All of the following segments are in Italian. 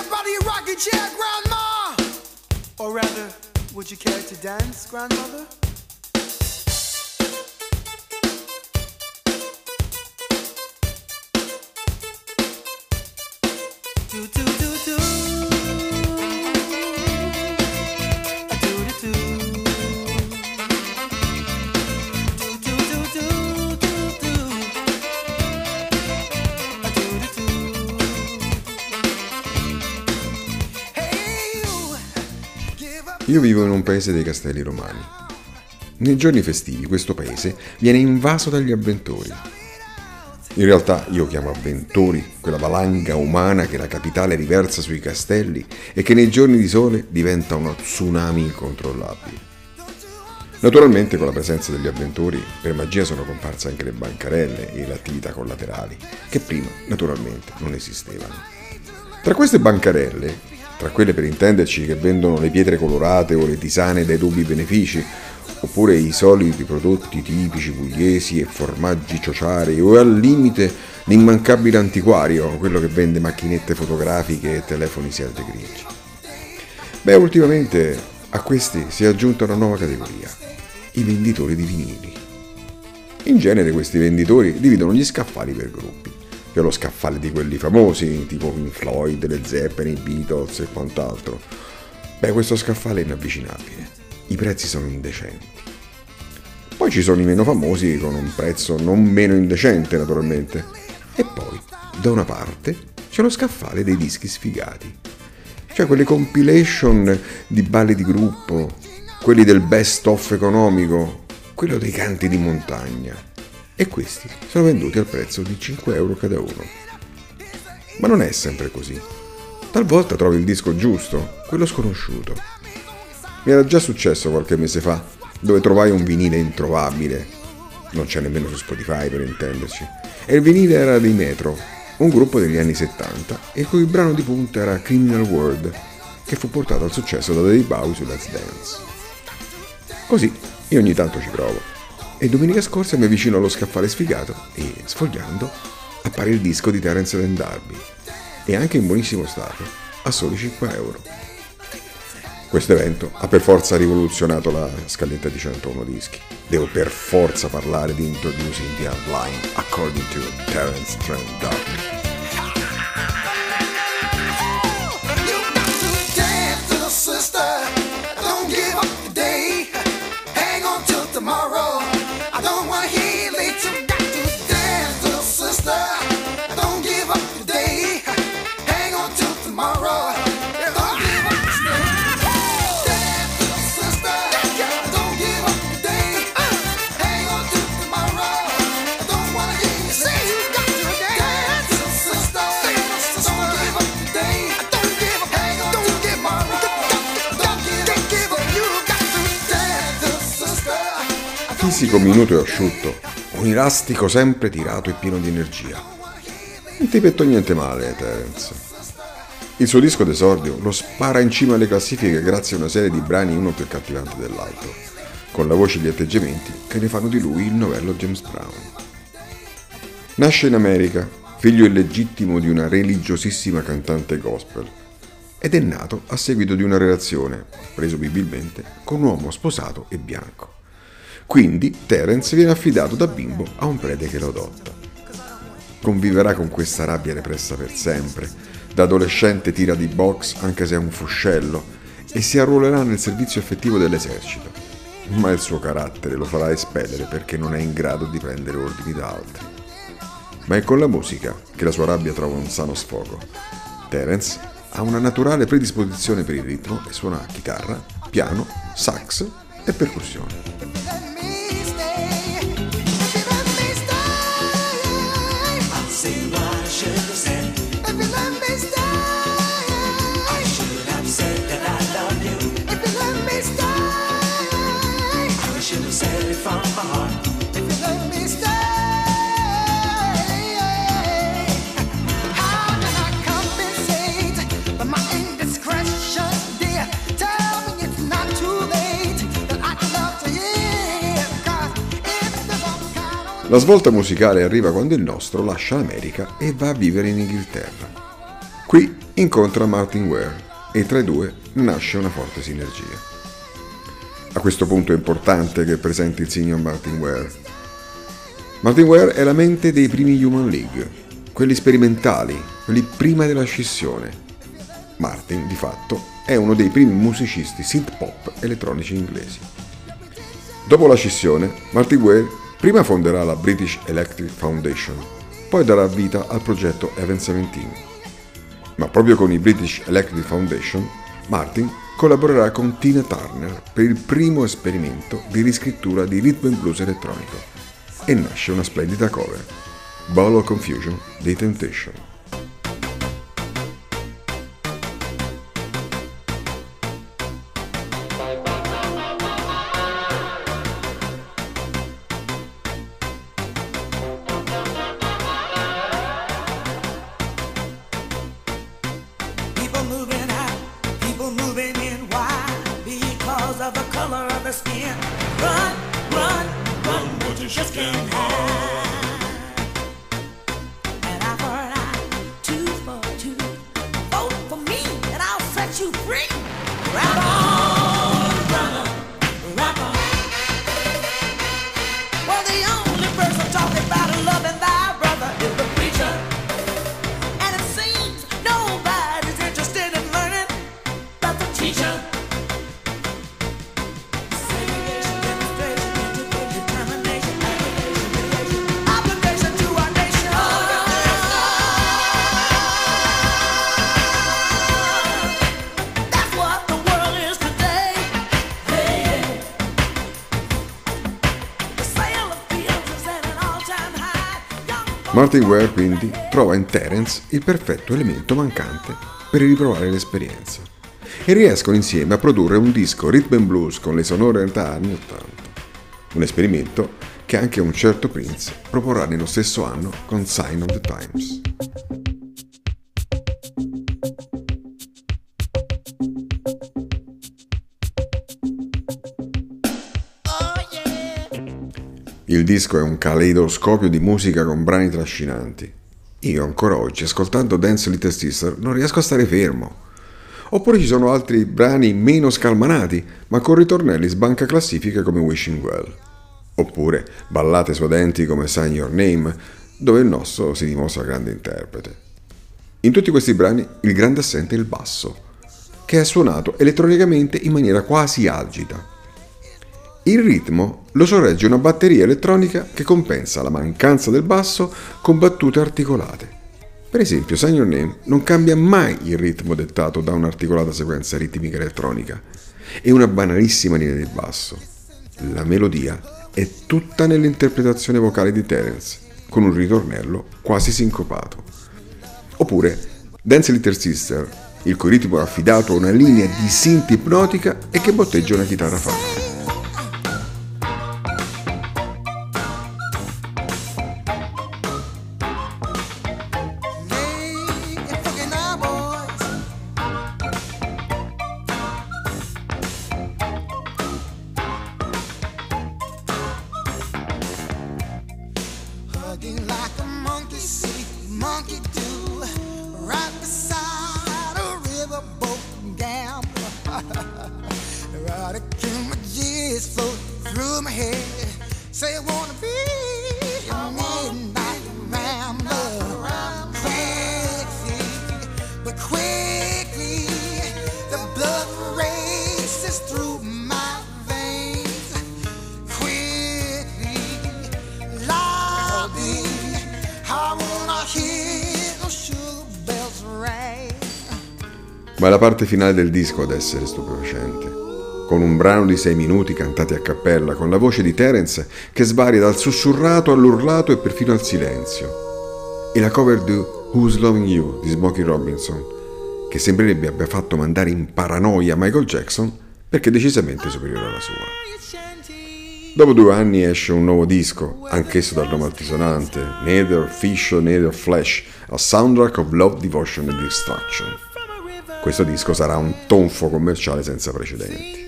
up out of your rocking chair, Grandma! Or rather, would you care to dance, Grandmother? Io vivo in un paese dei castelli romani. Nei giorni festivi questo paese viene invaso dagli avventori. In realtà io chiamo avventori quella valanga umana che la capitale riversa sui castelli e che nei giorni di sole diventa uno tsunami incontrollabile. Naturalmente con la presenza degli avventori per magia sono comparse anche le bancarelle e le attività collaterali, che prima naturalmente non esistevano. Tra queste bancarelle, tra quelle per intenderci che vendono le pietre colorate o le tisane dai dubbi benefici, oppure i soliti prodotti tipici pugliesi e formaggi ciociari o al limite l'immancabile antiquario, quello che vende macchinette fotografiche e telefoni Sierte grigi. Beh, ultimamente a questi si è aggiunta una nuova categoria, i venditori di vinili. In genere questi venditori dividono gli scaffali per gruppi. C'è lo scaffale di quelli famosi, tipo Pink Floyd, le Zeppelin, i Beatles e quant'altro. Beh, questo scaffale è inavvicinabile. I prezzi sono indecenti. Poi ci sono i meno famosi con un prezzo non meno indecente, naturalmente. E poi, da una parte, c'è lo scaffale dei dischi sfigati. Cioè quelle compilation di balli di gruppo, quelli del best of economico, quello dei canti di montagna. E questi sono venduti al prezzo di 5 euro cada uno. Ma non è sempre così. Talvolta trovi il disco giusto, quello sconosciuto. Mi era già successo qualche mese fa, dove trovai un vinile introvabile. Non c'è nemmeno su Spotify per intenderci. E il vinile era dei Metro, un gruppo degli anni 70, il cui brano di punta era Criminal World, che fu portato al successo da Dave Bowie su Let's Dance. Così io ogni tanto ci provo. E domenica scorsa mi avvicino allo scaffale sfigato e, sfogliando, appare il disco di Terence Van Darby. E anche in buonissimo stato, a soli 5 euro. Questo evento ha per forza rivoluzionato la scaletta di 101 dischi. Devo per forza parlare di Introducing the Outline according to Terence Trent D'Arby. Fisico minuto e asciutto, un elastico sempre tirato e pieno di energia. Non ti petto niente male, Terence. Il suo disco d'esordio lo spara in cima alle classifiche grazie a una serie di brani uno più accattivante dell'altro, con la voce e gli atteggiamenti che ne fanno di lui il novello James Brown. Nasce in America, figlio illegittimo di una religiosissima cantante gospel, ed è nato a seguito di una relazione, presumibilmente, con un uomo sposato e bianco. Quindi Terence viene affidato da bimbo a un prete che lo adotta. Conviverà con questa rabbia repressa per sempre. Da adolescente tira di box anche se è un fuscello e si arruolerà nel servizio effettivo dell'esercito. Ma il suo carattere lo farà espellere perché non è in grado di prendere ordini da altri. Ma è con la musica che la sua rabbia trova un sano sfogo. Terence ha una naturale predisposizione per il ritmo e suona chitarra, piano, sax e percussione. La svolta musicale arriva quando il nostro lascia l'America e va a vivere in Inghilterra. Qui incontra Martin Ware e tra i due nasce una forte sinergia. A questo punto è importante che presenti il signor Martin Ware. Martin Ware è la mente dei primi Human League, quelli sperimentali, quelli prima della scissione. Martin, di fatto, è uno dei primi musicisti synth pop elettronici inglesi. Dopo la scissione, Martin Ware prima fonderà la British Electric Foundation, poi darà vita al progetto Event 17. Ma proprio con i British Electric Foundation, Martin collaborerà con Tina Turner per il primo esperimento di riscrittura di rhythm and blues elettronico e nasce una splendida cover, Ball of Confusion dei Temptation. Martin Ware quindi trova in Terence il perfetto elemento mancante per riprovare l'esperienza e riescono insieme a produrre un disco rhythm and blues con le sonorità anni 80. Un esperimento che anche un certo Prince proporrà nello stesso anno con Sign of the Times. Il disco è un caleidoscopio di musica con brani trascinanti. Io ancora oggi, ascoltando Dance Little Sister, non riesco a stare fermo. Oppure ci sono altri brani meno scalmanati, ma con ritornelli sbanca classifiche come Wishing Well. Oppure ballate suadenti come Sign Your Name, dove il nostro si dimostra grande interprete. In tutti questi brani il grande assente è il basso, che è suonato elettronicamente in maniera quasi algida. Il ritmo lo sorregge una batteria elettronica che compensa la mancanza del basso con battute articolate. Per esempio, Sign Your Name non cambia mai il ritmo dettato da un'articolata sequenza ritmica elettronica e una banalissima linea di basso. La melodia è tutta nell'interpretazione vocale di Terence, con un ritornello quasi sincopato. Oppure Dance Little Sister, il cui ritmo è affidato a una linea di synth ipnotica e che botteggia una chitarra funk. G's float through my head. Say I wanna be a midnight rambler. Quickly, but quickly, the blood races through my veins. Quickly, lobby, I wanna hear those sugar bells ring. Ma è la parte finale del disco ad essere stupefacente. Con un brano di sei minuti cantati a cappella, con la voce di Terence che svaria dal sussurrato all'urlato e perfino al silenzio. E la cover di Who's Loving You di Smokey Robinson, che sembrerebbe abbia fatto mandare in paranoia Michael Jackson perché decisamente superiore alla sua. Dopo due anni esce un nuovo disco, anch'esso dal nome altisonante, Neither Fish Neither Flesh, a soundtrack of love, devotion and destruction. Questo disco sarà un tonfo commerciale senza precedenti.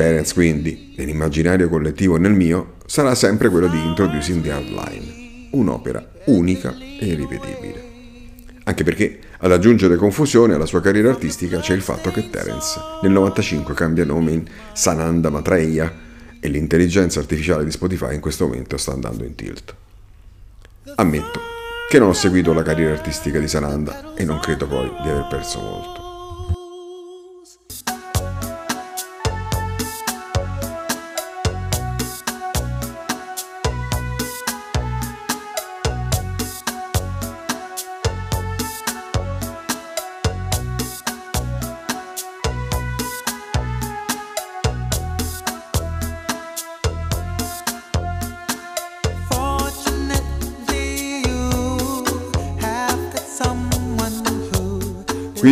Terence quindi, nell'immaginario collettivo nel mio, sarà sempre quello di Introducing the Hardline, un'opera unica e irripetibile. Anche perché ad aggiungere confusione alla sua carriera artistica c'è il fatto che Terence nel 95 cambia nome in Sananda Maitreya e l'intelligenza artificiale di Spotify in questo momento sta andando in tilt. Ammetto che non ho seguito la carriera artistica di Sananda e non credo poi di aver perso molto.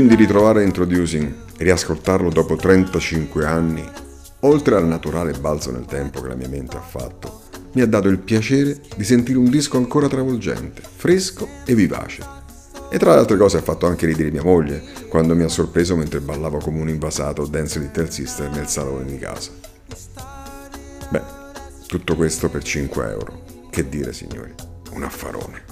Quindi ritrovare Introducing e riascoltarlo dopo 35 anni, oltre al naturale balzo nel tempo che la mia mente ha fatto, mi ha dato il piacere di sentire un disco ancora travolgente, fresco e vivace. E tra le altre cose ha fatto anche ridere mia moglie quando mi ha sorpreso mentre ballavo come un invasato Dance Little Sister nel salone di casa. Beh, tutto questo per 5 euro. Che dire signori, un affarone.